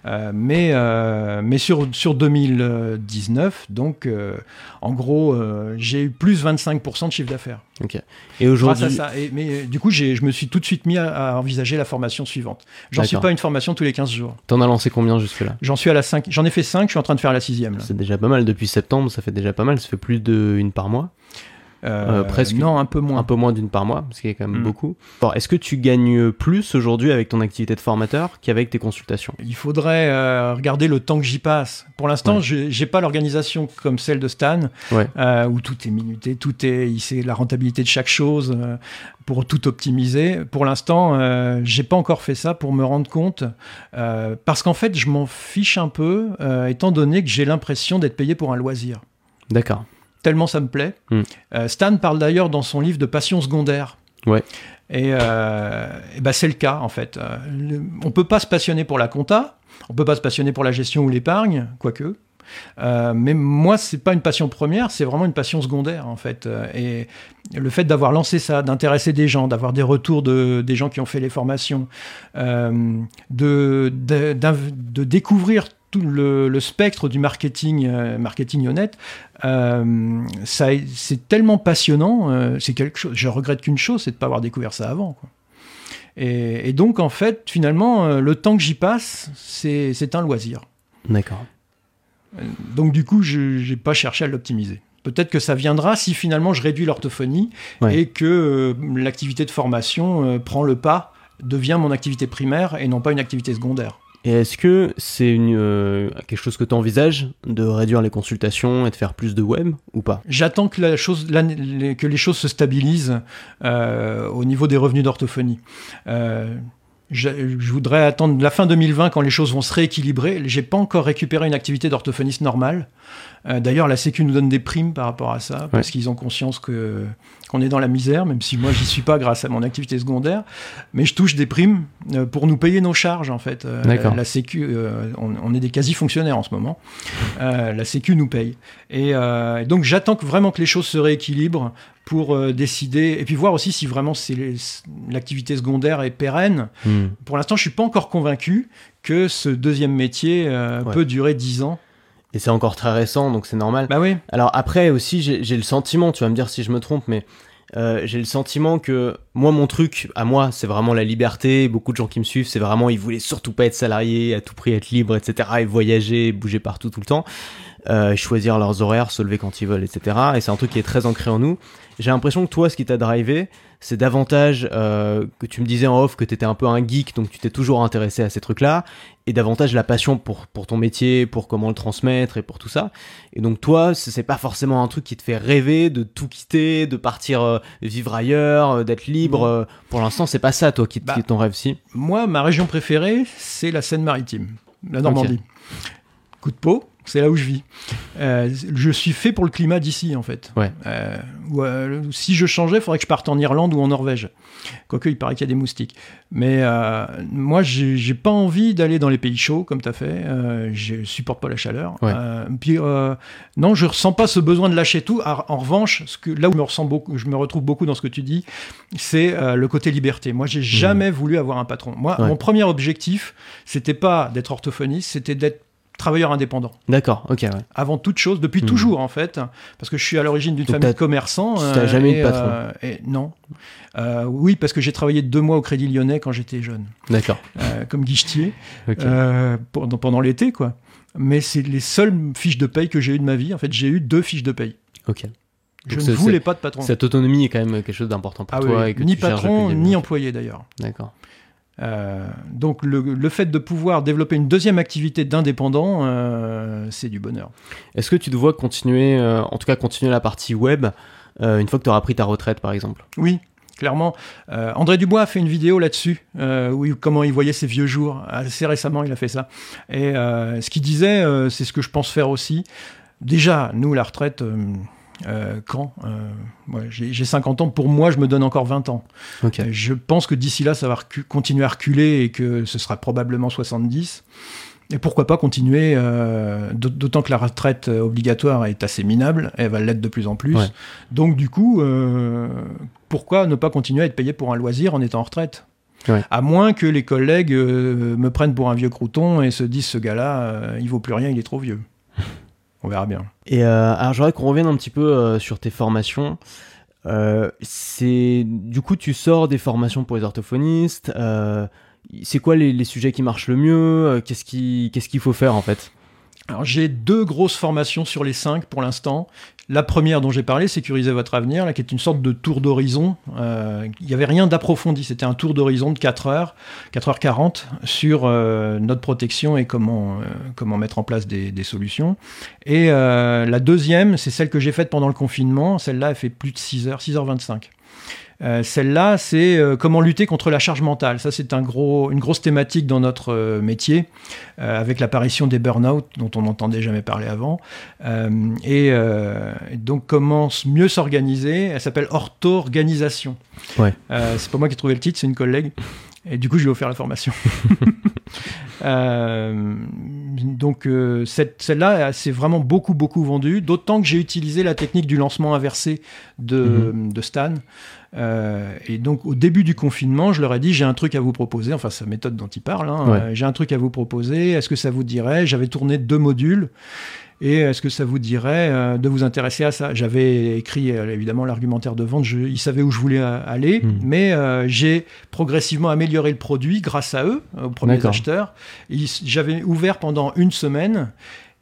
Euh, mais euh, mais sur, sur 2019, donc, euh, en gros, j'ai eu plus 25% de chiffre d'affaires. Et Grâce à aujourd'hui, ça. Et- mais du coup, je me suis tout de suite mis à, à envisager la formation suivante. J'en suis pas une formation tous les 15 jours. t'en as lancé combien jusque-là? J'en suis à la 5. J'en ai fait 5, je suis en train de faire la sixième. là. C'est déjà pas mal. Depuis septembre, ça fait déjà pas mal. Ça fait plus d'une par mois. Euh, Euh, presque. Non, un peu moins. Un peu moins d'une par mois, ce qui est quand même Mm. beaucoup. Bon, Est-ce que tu gagnes plus aujourd'hui avec ton activité de formateur qu'avec tes consultations? Il faudrait euh, regarder le temps que j'y passe. Pour l'instant, Ouais. j'ai j'ai pas l'organisation comme celle de Stan, Ouais. euh, où tout est minuté, tout est, il sait la rentabilité de chaque chose euh, pour tout optimiser. Pour l'instant, euh, j'ai pas encore fait ça pour me rendre compte, euh, parce qu'en fait, je m'en fiche un peu, euh, étant donné que j'ai l'impression d'être payé pour un loisir. D'accord. Tellement ça me plaît. Mm. Euh, Stan parle d'ailleurs dans son livre de passion secondaire. Ouais. Et, euh, et ben c'est le cas en fait. Euh, le- on peut pas se passionner pour la compta, on peut pas se passionner pour la gestion ou l'épargne, quoique. Euh, mais moi, c'est pas une passion première, c'est vraiment une passion secondaire en fait. Euh, et le fait d'avoir lancé ça, d'intéresser des gens, d'avoir des retours de des gens qui ont fait les formations, de, de, de découvrir tout le, le spectre du marketing, euh, marketing honnête, euh, c'est tellement passionnant. euh, c'est quelque chose. Je regrette qu'une chose, c'est de pas avoir découvert ça avant. quoi. Et, et donc en fait, finalement, euh, le temps que j'y passe, c'est, un loisir. D'accord. Donc du coup, je n'ai pas cherché à l'optimiser. Peut-être que ça viendra si finalement je réduis l'orthophonie Ouais. et que euh, l'activité de formation euh, prend le pas, devient mon activité primaire et non pas une activité secondaire. Est-ce que c'est euh, quelque chose que tu envisages de réduire les consultations et de faire plus de web ou pas? J'attends que, les, choses se stabilisent euh, au niveau des revenus d'orthophonie. Euh, je, je voudrais attendre la fin 2020 quand les choses vont se rééquilibrer. J'ai pas encore récupéré une activité d'orthophoniste normale. Euh, D'ailleurs, la Sécu nous donne des primes par rapport à ça parce qu'ils ont conscience que qu'on est dans la misère, même si moi j'y suis pas grâce à mon activité secondaire. Mais je touche des primes euh, pour nous payer nos charges en fait. Euh. La, la Sécu, on, on est des quasi fonctionnaires en ce moment. La Sécu nous paye. Et, et donc j'attends que vraiment que les choses se rééquilibrent pour euh, décider et puis voir aussi si vraiment l'activité secondaire est pérenne. Hmm. Pour l'instant, je suis pas encore convaincu que ce deuxième métier euh, Ouais. peut durer 10 ans. Et c'est encore très récent, donc c'est normal. Bah oui. Alors après aussi, j'ai le sentiment, tu vas me dire si je me trompe, mais euh, j'ai le sentiment que moi, mon truc, à moi, c'est vraiment la liberté. Beaucoup de gens qui me suivent, c'est vraiment, ils voulaient surtout pas être salariés, à tout prix être libres, etc. Et voyager, bouger partout tout le temps, euh, choisir leurs horaires, se lever quand ils veulent, etc. Et c'est un truc qui est très ancré en nous. J'ai l'impression que toi, ce qui t'a drivé, c'est davantage euh, que tu me disais en off que t'étais un peu un geek, donc tu t'es toujours intéressé à ces trucs-là, et davantage la passion pour, pour ton métier, pour comment le transmettre et pour tout ça. Et donc toi, c'est c'est pas forcément un truc qui te fait rêver de tout quitter, de partir euh, vivre ailleurs, euh, d'être libre. pour l'instant, c'est pas ça, toi, qui, Bah. qui est ton rêve, si? Moi, ma région préférée, c'est la Seine-Maritime, la Normandie. Coup de peau, c'est là où je vis. Euh, je suis fait pour le climat d'ici, en fait. Ouais. Euh, ou, euh, si je changeais, il faudrait que je parte en Irlande ou en Norvège. Quoique, il paraît qu'il y a des moustiques. Mais moi, j'ai pas envie d'aller dans les pays chauds, comme tu as fait. Je supporte pas la chaleur. Ouais. Puis, non, je ressens pas ce besoin de lâcher tout. En revanche, ce que, là où je me, ressens beaucoup, je me retrouve beaucoup dans ce que tu dis, c'est le côté liberté. Moi, j'ai jamais voulu avoir un patron. Moi, Ouais. mon premier objectif, c'était pas d'être orthophoniste, c'était d'être travailleur indépendant. D'accord, ok, ouais. Avant toute chose, depuis Mhm. toujours en fait, parce que je suis à l'origine d'une famille de commerçants. t'as jamais eu de patron euh, et non. Euh, oui, parce que j'ai travaillé deux mois au Crédit Lyonnais quand j'étais jeune, D'accord. euh, comme guichetier, euh, pendant, pendant l'été, quoi. Mais c'est les seules fiches de paye que j'ai eues de ma vie. En fait, j'ai eu deux fiches de paye. ok. Je Donc ne voulais pas de patron. Cette autonomie est quand même quelque chose d'important pour Ah toi. oui, et que ni tu patron, ni employé d'ailleurs. D'accord. Euh, donc le, le fait de pouvoir développer une deuxième activité d'indépendant, euh, c'est du bonheur. Est-ce que tu te vois continuer, euh, en tout cas continuer la partie web, une fois que tu auras pris ta retraite, par exemple? Oui, clairement. Euh, André Dubois a fait une vidéo là-dessus, euh, où il- comment il voyait ses vieux jours. Assez récemment, il a fait ça. Et euh, ce qu'il disait, c'est ce que je pense faire aussi. Déjà, nous, la retraite, euh, quand Euh, ouais, J'ai j'ai 50 ans, pour moi, je me donne encore 20 ans. Euh, Je pense que d'ici là, ça va continuer à reculer et que ce sera probablement 70. Et pourquoi pas continuer, euh, d'aut- d'autant que la retraite obligatoire est assez minable, elle va l'être de plus en plus. Ouais. Donc du coup, euh, pourquoi ne pas continuer à être payé pour un loisir en étant en retraite? Ouais. À moins que les collègues euh, me prennent pour un vieux crouton et se disent ce gars-là, il vaut plus rien, il est trop vieux. On verra bien. Et euh, alors j'aimerais qu'on revienne un petit peu euh, sur tes formations. Euh, c'est du coup tu sors des formations pour les orthophonistes. euh, c'est quoi les, les sujets qui marchent le mieux Qu'est-ce qui qu'est-ce qu'il faut faire en fait? Alors j'ai deux grosses formations sur les cinq pour l'instant. La première dont j'ai parlé, Sécuriser votre avenir, là, qui est une sorte de tour d'horizon. Euh, Il n'y avait rien d'approfondi, c'était un tour d'horizon de 4 heures, 4h40 sur euh, notre protection et comment, euh, comment mettre en place des, des solutions. Et euh, la deuxième, c'est celle que j'ai faite pendant le confinement. Celle-là, elle fait plus de 6 heures, 6h25. Euh, celle-là, c'est euh, comment lutter contre la charge mentale. Ça, c'est un gros, une grosse thématique dans notre euh, métier, avec l'apparition des burn-out dont on n'entendait jamais parler avant. Et, et donc, comment mieux s'organiser. Elle s'appelle Ortho-organisation. Ouais. C'est pas moi qui ai trouvé le titre, c'est une collègue. Et du coup, je lui ai offert la formation. Euh, donc, euh, cette, celle-là, elle s'est vraiment beaucoup, beaucoup vendue. D'autant que j'ai utilisé la technique du lancement inversé de, de Stan. Euh, et donc, au début du confinement, je leur ai dit j'ai un truc à vous proposer. Enfin, c'est la méthode dont il parle. hein. Ouais. Euh, j'ai un truc à vous proposer. Est-ce que ça vous dirait? J'avais tourné deux modules. Et est-ce que ça vous dirait euh, de vous intéresser à ça? J'avais écrit euh, évidemment l'argumentaire de vente, je, ils savaient où je voulais aller, Mhm. mais euh, j'ai progressivement amélioré le produit grâce à eux, aux premiers acheteurs. Ils- J'avais ouvert pendant une semaine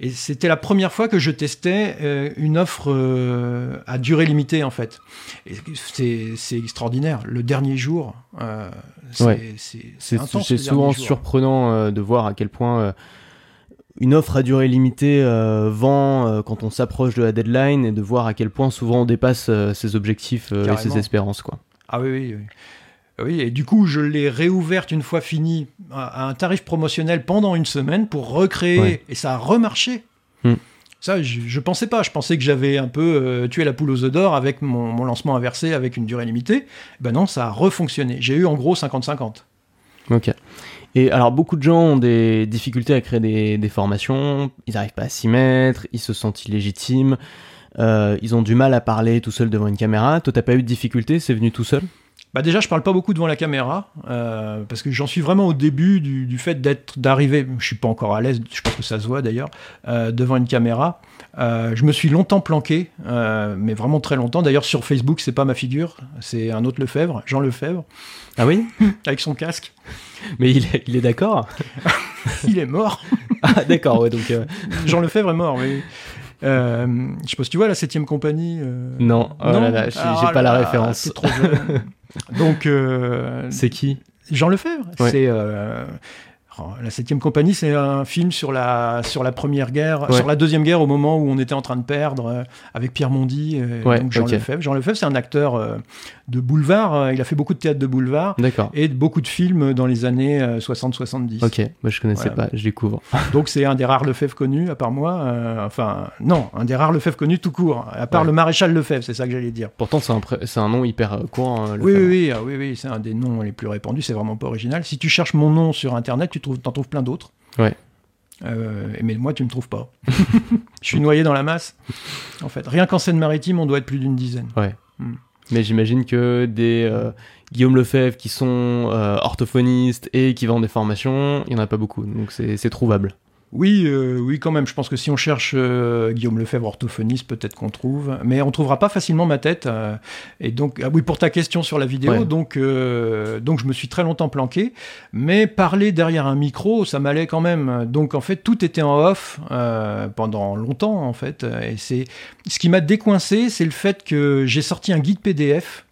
et c'était la première fois que je testais euh, une offre euh, à durée limitée en fait. C'est extraordinaire. Le dernier jour, euh, c'est Ouais. souvent surprenant de voir à quel point une offre à durée limitée vend euh, quand on s'approche de la deadline et de voir à quel point souvent on dépasse euh, ses objectifs euh, et ses espérances. Quoi. Ah oui, oui, oui. Oui, et du coup, je l'ai réouverte une fois fini à à un tarif promotionnel pendant une semaine pour recréer, Ouais. et ça a remarché. Hmm. Ça, je, je pensais pas. Je pensais que j'avais un peu euh, tué la poule aux œufs d'or avec mon, mon lancement inversé avec une durée limitée. Ben non, ça a refonctionné. J'ai eu en gros 50-50. Ok. Et alors, beaucoup de gens ont des difficultés à créer des, des formations, ils n'arrivent pas à s'y mettre, ils se sentent illégitimes, euh, ils ont du mal à parler tout seul devant une caméra. Toi, t'as pas eu de difficulté, c'est venu tout seul? Bah déjà, je parle pas beaucoup devant la caméra euh, parce que j'en suis vraiment au début du, du fait d'être d'arriver. Je suis pas encore à l'aise. Je pense que ça se voit d'ailleurs euh, devant une caméra. Euh, je me suis longtemps planqué, mais vraiment très longtemps. D'ailleurs, sur Facebook, c'est pas ma figure, c'est un autre Lefebvre, Jean Lefebvre, Ah oui? Avec son casque. Mais il est, il est d'accord? Il est mort. Ah d'accord, ouais, donc... Jean Lefebvre est mort. Oui. Euh, je sais pas si tu vois la septième compagnie. euh, Non, oh là là, j'ai Ah pas là la référence. t'es trop jeune. Donc, euh, C'est qui? Jean Lefebvre, Ouais. c'est euh, la septième compagnie, c'est un film sur la sur la première guerre, Ouais. sur la deuxième guerre au moment où on était en train de perdre euh, avec Pierre Mondy, euh, Ouais, donc Jean ok. Lefebvre. Jean Lefebvre, c'est un acteur euh, de boulevard. il a fait beaucoup de théâtre de boulevard D'accord. et beaucoup de films dans les années euh, 60-70. Ok, moi je connaissais Voilà. pas, je découvre. Donc c'est un des rares Lefebvre connus, à part moi. enfin, non, un des rares Lefebvre connus tout court, à part Ouais. le maréchal Lefebvre, c'est ça que j'allais dire. Pourtant, c'est un, c'est un nom hyper courant. le Oui, oui, oui, ah oui, oui, c'est un des noms les plus répandus, c'est vraiment pas original. Si tu cherches mon nom sur Internet, tu trouves, t'en trouves plein d'autres. Ouais. Euh, mais moi, tu me trouves pas. Je suis noyé dans la masse. En fait, rien qu'en Seine-Maritime, on doit être plus d'une dizaine. Mais j'imagine que des euh, Guillaume Lefebvre qui sont euh, orthophonistes et qui vendent des formations, il n'y en a pas beaucoup. Donc c'est trouvable. Oui, euh, oui, quand même. Je pense que si on cherche euh, Guillaume Lefebvre orthophoniste, peut-être qu'on trouve, mais on trouvera pas facilement ma tête. euh, et donc, ah oui, pour ta question sur la vidéo, Ouais. donc, euh, donc je me suis très longtemps planqué, mais parler derrière un micro, ça m'allait quand même. Donc en fait, tout était en off euh, pendant longtemps en fait. Et c'est ce qui m'a décoincé, c'est le fait que j'ai sorti un guide PDF.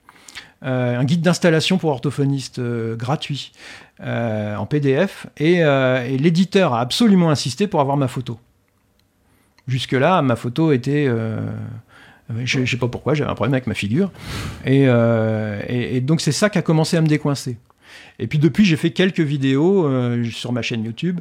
Euh, un guide d'installation pour orthophonistes euh, gratuit euh, en PDF et, l'éditeur a absolument insisté pour avoir ma photo. Jusque-là, ma photo était. je ne sais pas pourquoi, j'avais un problème avec ma figure. Et, donc, c'est ça qui a commencé à me décoincer. Et puis, depuis, j'ai fait quelques vidéos sur ma chaîne YouTube.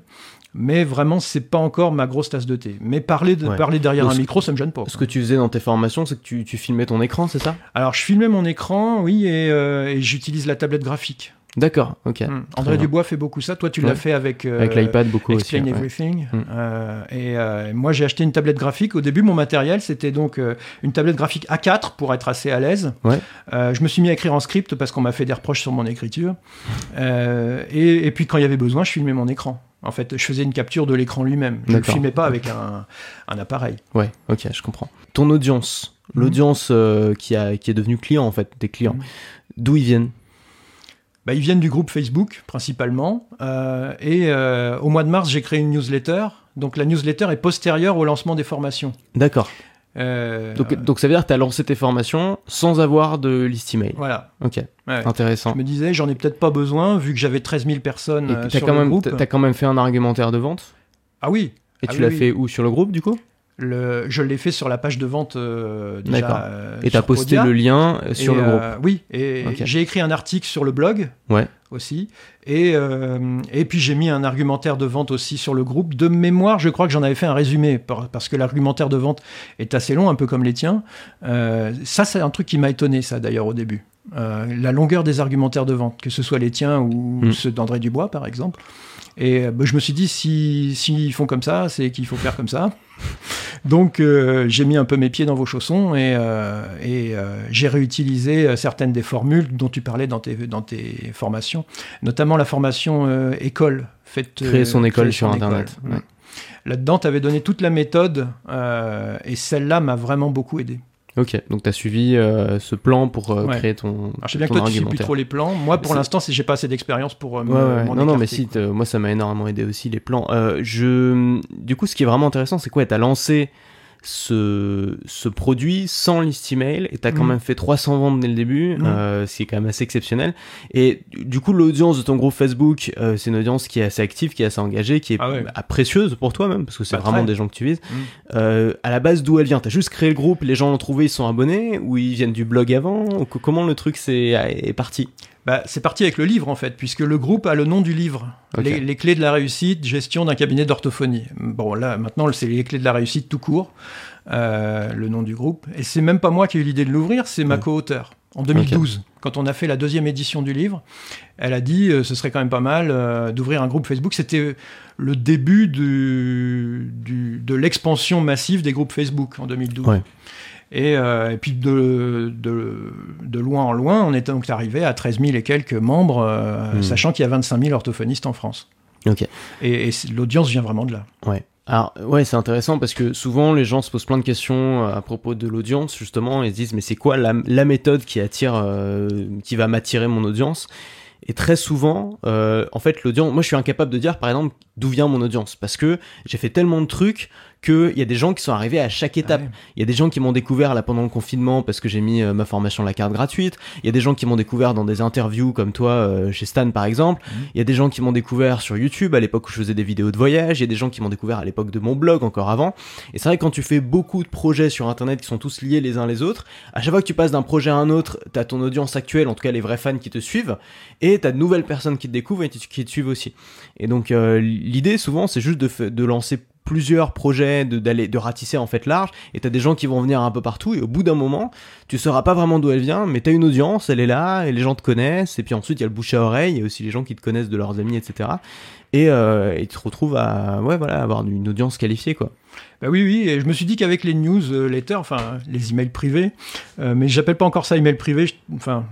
Mais vraiment, c'est pas encore ma grosse tasse de thé. Mais parler, de, Ouais. parler derrière Donc, un micro, ça me gêne pas. Ce que tu faisais dans tes formations, c'est que tu, tu filmais ton écran, c'est ça? Alors, je filmais mon écran, oui, et, euh, et j'utilise la tablette graphique. D'accord, ok. Hmm. André. Dubois fait beaucoup ça. Toi, tu Ouais. l'as fait avec, euh, Avec l'iPad, beaucoup aussi. Explain ouais. Everything. Mm. Euh, et euh, moi, j'ai acheté une tablette graphique. Au début, mon matériel, c'était donc une tablette graphique A4 pour être assez à l'aise. Ouais. Je me suis mis à écrire en script parce qu'on m'a fait des reproches sur mon écriture. Et, et puis, quand il y avait besoin, je filmais mon écran. En fait, je faisais une capture de l'écran lui-même. Je ne filmais pas avec un, un appareil. Ouais, ok, je comprends. Ton audience, l'audience euh, qui, a, qui est devenue client en fait, tes clients, Mhm. d'où ils viennent? Bah, ils viennent du groupe Facebook, principalement. Euh, et euh, au mois de mars, j'ai créé une newsletter. Donc, la newsletter est postérieure au lancement des formations. D'accord. Euh, Donc, donc ça veut dire que tu as lancé tes formations sans avoir de liste email. Voilà. Ok, Ouais. intéressant. Je me disais, j'en ai peut-être pas besoin, vu que j'avais 13 000 personnes Et euh, t'as sur quand, le même, groupe. t'as- t'as quand même fait un argumentaire de vente? Ah oui, Et Ah tu oui, l'as oui. fait où? Sur le groupe du coup? Le, je l'ai fait sur la page de vente euh, déjà. D'accord. euh, Et t'as posté Podia. le lien sur Et, le groupe. euh, oui, et j'ai écrit un article sur le blog Ouais. Aussi. Et, euh, et puis j'ai mis un argumentaire de vente aussi sur le groupe. De mémoire, je crois que j'en avais fait un résumé, par- parce que l'argumentaire de vente est assez long, un peu comme les tiens. Euh, ça, c'est un truc qui m'a étonné, ça d'ailleurs, au début. Euh, la longueur des argumentaires de vente, que ce soit les tiens ou Mm. ceux d'André Dubois, par exemple. Et euh, bah, je me suis dit, si s'ils font comme ça, c'est qu'il faut faire comme ça. Donc euh, j'ai mis un peu mes pieds dans vos chaussons et, euh, et euh, j'ai réutilisé certaines des formules dont tu parlais dans tes, dans tes formations, notamment la formation école. Créer son école créer sur son Internet, école. ouais. Là-dedans, tu avais donné toute la méthode et celle-là m'a vraiment beaucoup aidé. Ok, donc t'as suivi euh, ce plan pour euh, Ouais. créer ton, Alors, je sais bien que toi, tu suis plus trop les plans. Moi, pour l'instant, c'est- j'ai pas assez d'expérience pour euh, me- Ouais, ouais. Non, non, mais si, moi ça m'a énormément aidé aussi les plans. Euh, je, du coup, ce qui est vraiment intéressant, c'est quoi? T'as lancé ce, ce produit sans list email et t'as quand Mhm. même fait 300 ventes dès le début, Mhm. euh, ce qui est quand même assez exceptionnel. Et du coup, l'audience de ton groupe Facebook, euh, c'est une audience qui est assez active, qui est assez engagée, qui est Ah ouais. bah, précieuse pour toi même, parce que c'est Bah, vraiment très. des gens que tu vises. Mhm. Euh, à la base, d'où elle vient? T'as juste créé le groupe, les gens l'ont trouvé, ils sont abonnés, ou ils viennent du blog avant? Ou que- Comment le truc c'est, est parti? Bah, c'est parti avec le livre en fait, puisque le groupe a le nom du livre. Les, les clés de la réussite, gestion d'un cabinet d'orthophonie. Bon, là, maintenant, c'est les clés de la réussite tout court, euh, le nom du groupe. Et c'est même pas moi qui ai eu l'idée de l'ouvrir, c'est ma co-auteure. En 2012, quand on a fait la deuxième édition du livre, elle a dit euh, ce serait quand même pas mal euh, d'ouvrir un groupe Facebook. C'était le début du, du- de l'expansion massive des groupes Facebook en 2012. Ouais. Et, euh, et puis de, de, de loin en loin, on est donc arrivé à 13 000 et quelques membres, euh, Hmm. sachant qu'il y a 25 000 orthophonistes en France. Ok. Et, l'audience vient vraiment de là. Ouais. Alors ouais, c'est intéressant parce que souvent les gens se posent plein de questions euh, à propos de l'audience justement et se disent mais c'est quoi la, la méthode qui attire, euh, qui va m'attirer mon audience? Et très souvent, euh, en fait, l'audience, moi je suis incapable de dire par exemple d'où vient mon audience parce que j'ai fait tellement de trucs qu'il y a des gens qui sont arrivés à chaque étape. Ah ouais. Il y a des gens qui m'ont découvert là pendant le confinement parce que j'ai mis euh, ma formation la carte gratuite. Il y a des gens qui m'ont découvert dans des interviews comme toi euh, chez Stan par exemple. Mhm. Il y a des gens qui m'ont découvert sur YouTube à l'époque où je faisais des vidéos de voyage. Il y a des gens qui m'ont découvert à l'époque de mon blog encore avant. Et c'est vrai que quand tu fais beaucoup de projets sur internet qui sont tous liés les uns les autres, à chaque fois que tu passes d'un projet à un autre, t'as ton audience actuelle, en tout cas les vrais fans qui te suivent, et t'as de nouvelles personnes qui te découvrent et qui te suivent aussi. Et donc euh, l'idée souvent c'est juste de, lancer plusieurs projets, de, d'aller, de ratisser en fait large, et t'as des gens qui vont venir un peu partout, et au bout d'un moment, tu sauras pas vraiment d'où elle vient, mais t'as une audience, elle est là, et les gens te connaissent, et puis ensuite il y a le bouche à oreille, il y a aussi les gens qui te connaissent de leurs amis, etc. Et euh, ils te retrouvent à, ouais, voilà, avoir une audience qualifiée, quoi. Bah oui, oui, et je me suis dit qu'avec les newsletters, enfin les emails privés, euh, mais j'appelle pas encore ça email privé, enfin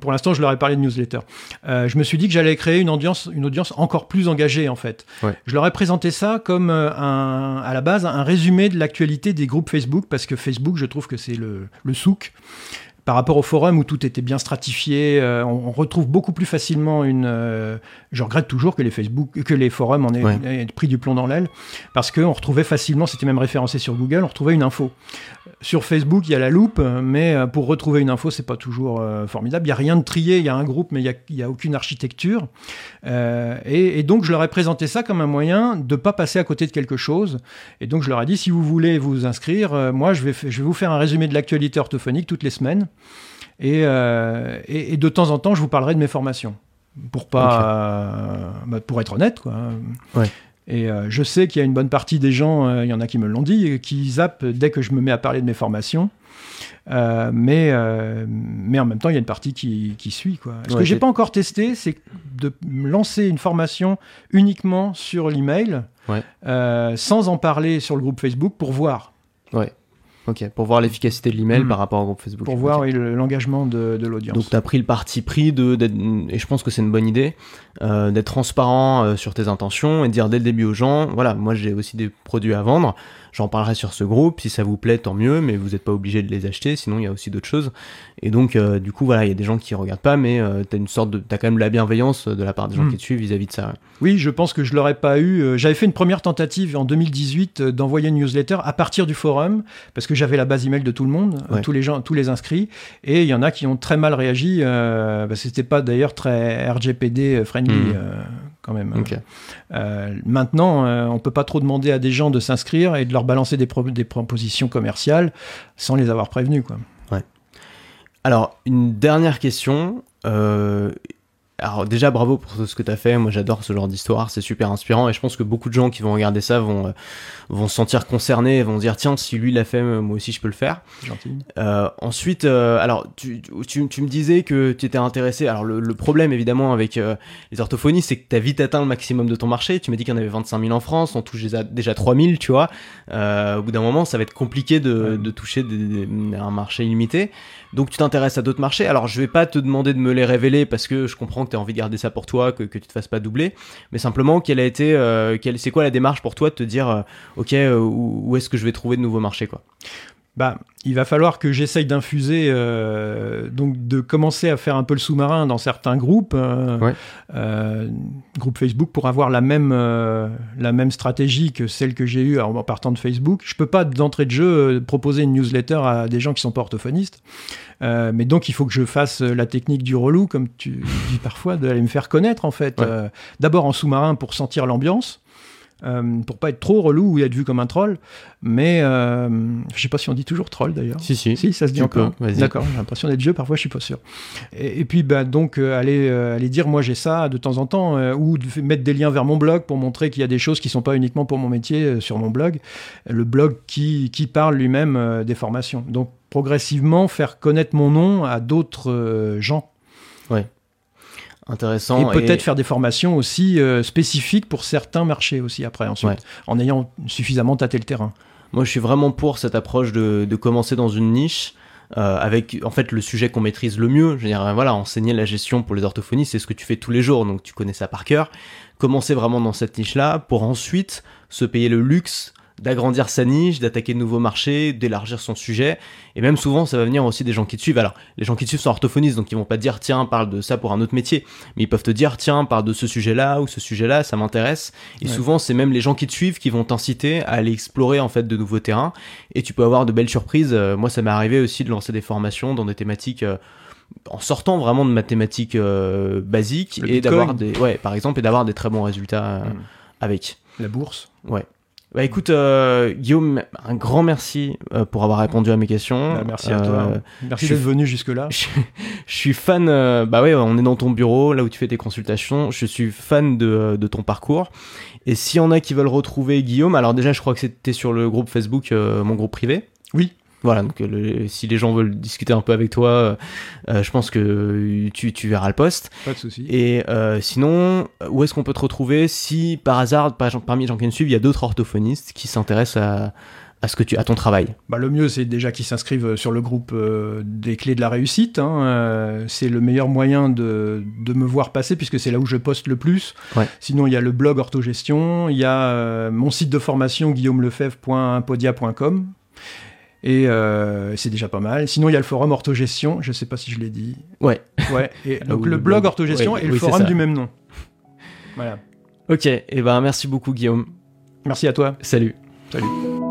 pour l'instant je leur ai parlé de newsletter. Euh, je me suis dit que j'allais créer une audience, une audience encore plus engagée en fait. Ouais. Je leur ai présenté ça comme euh, un, à la base un résumé de l'actualité des groupes Facebook parce que Facebook, je trouve que c'est le, le souk. Par rapport au forum où tout était bien stratifié, euh, on, on retrouve beaucoup plus facilement une. euh, je regrette toujours que les Facebook, que les forums en aient, Ouais. aient pris du plomb dans l'aile parce qu'on retrouvait facilement, c'était même référencé sur Google, on retrouvait une info. Sur Facebook, il y a la loupe, mais euh, pour retrouver une info, c'est pas toujours euh, formidable. Il y a rien de trié, il y a un groupe, mais il y y a aucune architecture. Euh, et, et donc, je leur ai présenté ça comme un moyen de pas passer à côté de quelque chose. Et donc, je leur ai dit, si vous voulez vous inscrire, moi, je vais, fa- je vais vous faire un résumé de l'actualité orthophonique toutes les semaines. Et, euh, et, et de temps en temps, je vous parlerai de mes formations. Pour pas, euh, bah, pour être honnête, quoi. Ouais. Et euh, je sais qu'il y a une bonne partie des gens, euh, il y en a qui me l'ont dit, qui zappent dès que je me mets à parler de mes formations. Euh, mais, mais en même temps, il y a une partie qui, qui suit. Quoi. Ce Ouais, que j'ai pas encore testé, c'est de lancer une formation uniquement sur l'email, Ouais. sans en parler sur le groupe Facebook, pour voir. Ok, pour voir l'efficacité de l'email Mm. par rapport au groupe Facebook. Pour voir oui, l'engagement de, de l'audience. Donc tu as pris le parti pris de et je pense que c'est une bonne idée euh, d'être transparent euh, sur tes intentions et de dire dès le début aux gens voilà moi j'ai aussi des produits à vendre j'en parlerai sur ce groupe si ça vous plaît tant mieux mais vous n'êtes pas obligé de les acheter sinon il y a aussi d'autres choses et donc euh, du coup voilà il y a des gens qui regardent pas mais euh, t'as une sorte de t'as quand même la bienveillance de la part des gens Mm. qui te suivent vis-à-vis de ça ouais. Oui, je pense que je l'aurais pas eu. Euh, J'avais fait une première tentative en 2018 euh, d'envoyer une newsletter à partir du forum parce que j'avais la base email de tout le monde, euh, Ouais. tous les gens, tous les inscrits, et il y en a qui ont très mal réagi. Euh, parce que c'était pas d'ailleurs très RGPD friendly euh, quand même. Ok. Euh, maintenant, euh, on peut pas trop demander à des gens de s'inscrire et de leur balancer des, pro- des propositions commerciales sans les avoir prévenus. Quoi. Alors, une dernière question. Euh, alors déjà, bravo pour tout ce que tu as fait. Moi, j'adore ce genre d'histoire. C'est super inspirant. Et je pense que beaucoup de gens qui vont regarder ça vont, euh, vont se sentir concernés et vont se dire, tiens, si lui l'a fait, euh, moi aussi, je peux le faire. Gentil. Euh, ensuite, euh, alors tu, tu, tu me disais que tu étais intéressé. Alors le, le problème évidemment avec les orthophonistes, c'est que tu as vite atteint le maximum de ton marché. Tu m'as dit qu'il y en avait 25 000 en France, on touche déjà, déjà 3 000, tu vois. Euh, au bout d'un moment, ça va être compliqué de, de toucher des- des- un marché illimité. Donc tu t'intéresses à d'autres marchés. Alors je vais pas te demander de me les révéler parce que je comprends que tu as envie de garder ça pour toi, que, que tu te fasses pas doubler. Mais simplement, quelle a été, euh, quelle, c'est quoi la démarche pour toi de te dire, euh, ok, euh, où, où est-ce que je vais trouver de nouveaux marchés quoi? Bah, il va falloir que j'essaye d'infuser, euh, donc de commencer à faire un peu le sous-marin dans certains groupes, euh, Ouais. euh, groupe Facebook, pour avoir la même, euh, la même stratégie que celle que j'ai eue en, partant de Facebook. Je peux pas d'entrée de jeu euh, proposer une newsletter à des gens qui sont pas orthophonistes, Euh, mais donc il faut que je fasse la technique du relou, comme tu dis parfois, d'aller me faire connaître en fait. Ouais. D'abord en sous-marin pour sentir l'ambiance. Euh, pour pas être trop relou ou être vu comme un troll, mais euh, je sais pas si on dit toujours troll d'ailleurs. Si si. Si, ça se dit Tu encore. D'accord, j'ai l'impression d'être vieux, parfois je suis pas sûr. Et, et puis, bah, donc, euh, aller, euh, aller dire, moi j'ai ça de temps en temps, euh, ou de mettre des liens vers mon blog pour montrer qu'il y a des choses qui sont pas uniquement pour mon métier sur mon blog. Le blog qui, qui parle lui-même des formations. Donc, progressivement, faire connaître mon nom à d'autres gens. Intéressant. et peut-être faire des formations aussi euh, spécifiques pour certains marchés aussi après, ensuite, Ouais. en ayant suffisamment tâté le terrain. Moi, je suis vraiment pour cette approche de, de commencer dans une niche. euh, avec en fait le sujet qu'on maîtrise le mieux, je veux dire euh, voilà enseigner la gestion pour les orthophonistes c'est ce que tu fais tous les jours donc tu connais ça par cœur. Commencer vraiment dans cette niche là pour ensuite se payer le luxe d'agrandir sa niche, d'attaquer de nouveaux marchés, d'élargir son sujet et même souvent ça va venir aussi des gens qui te suivent. Alors les gens qui te suivent sont orthophonistes donc ils vont pas te dire tiens parle de ça pour un autre métier mais ils peuvent te dire tiens parle de ce sujet là ou ce sujet là ça m'intéresse et Ouais. souvent c'est même les gens qui te suivent qui vont t'inciter à aller explorer en fait de nouveaux terrains et tu peux avoir de belles surprises. Euh, moi, ça m'est arrivé aussi de lancer des formations dans des thématiques euh, en sortant vraiment de mathématiques euh, basiques et d'avoir des, ouais, par exemple, et d'avoir des très bons résultats euh, Mm. avec. La bourse. Bah écoute, euh, Guillaume, un grand merci euh, pour avoir répondu à mes questions. Bah, merci à toi. Euh, Merci d'être venu jusque-là. je, je suis fan. euh, bah ouais, on est dans ton bureau, là où tu fais tes consultations. Je suis fan de, de ton parcours. Et s'il y en a qui veulent retrouver Guillaume, alors déjà, je crois que c'était sur le groupe Facebook, euh, mon groupe privé. Oui. Voilà, donc euh, le- si les gens veulent discuter un peu avec toi, euh, euh, je pense que tu, tu verras le poste. Pas de souci. Et euh, sinon, où est-ce qu'on peut te retrouver si par hasard, par parmi les gens qui nous suivent, il y a d'autres orthophonistes qui s'intéressent à, à ce que tu, à ton travail? Bah, le mieux, c'est déjà qu'ils s'inscrivent sur le groupe euh, des clés de la réussite. hein. Euh, c'est le meilleur moyen de, de me voir passer puisque c'est là où je poste le plus. Ouais. Sinon, il y a le blog Orthogestion, il y a euh, mon site de formation guillaumelefebvre.podia.com. Et euh, c'est déjà pas mal. Sinon, il y a le forum Orthogestion, je sais pas si je l'ai dit. Ouais. Ouais. Et donc le blog. Orthogestion et le oui, forum du même nom. Voilà. Ok, et ben merci beaucoup Guillaume. Merci à toi. Salut. Salut.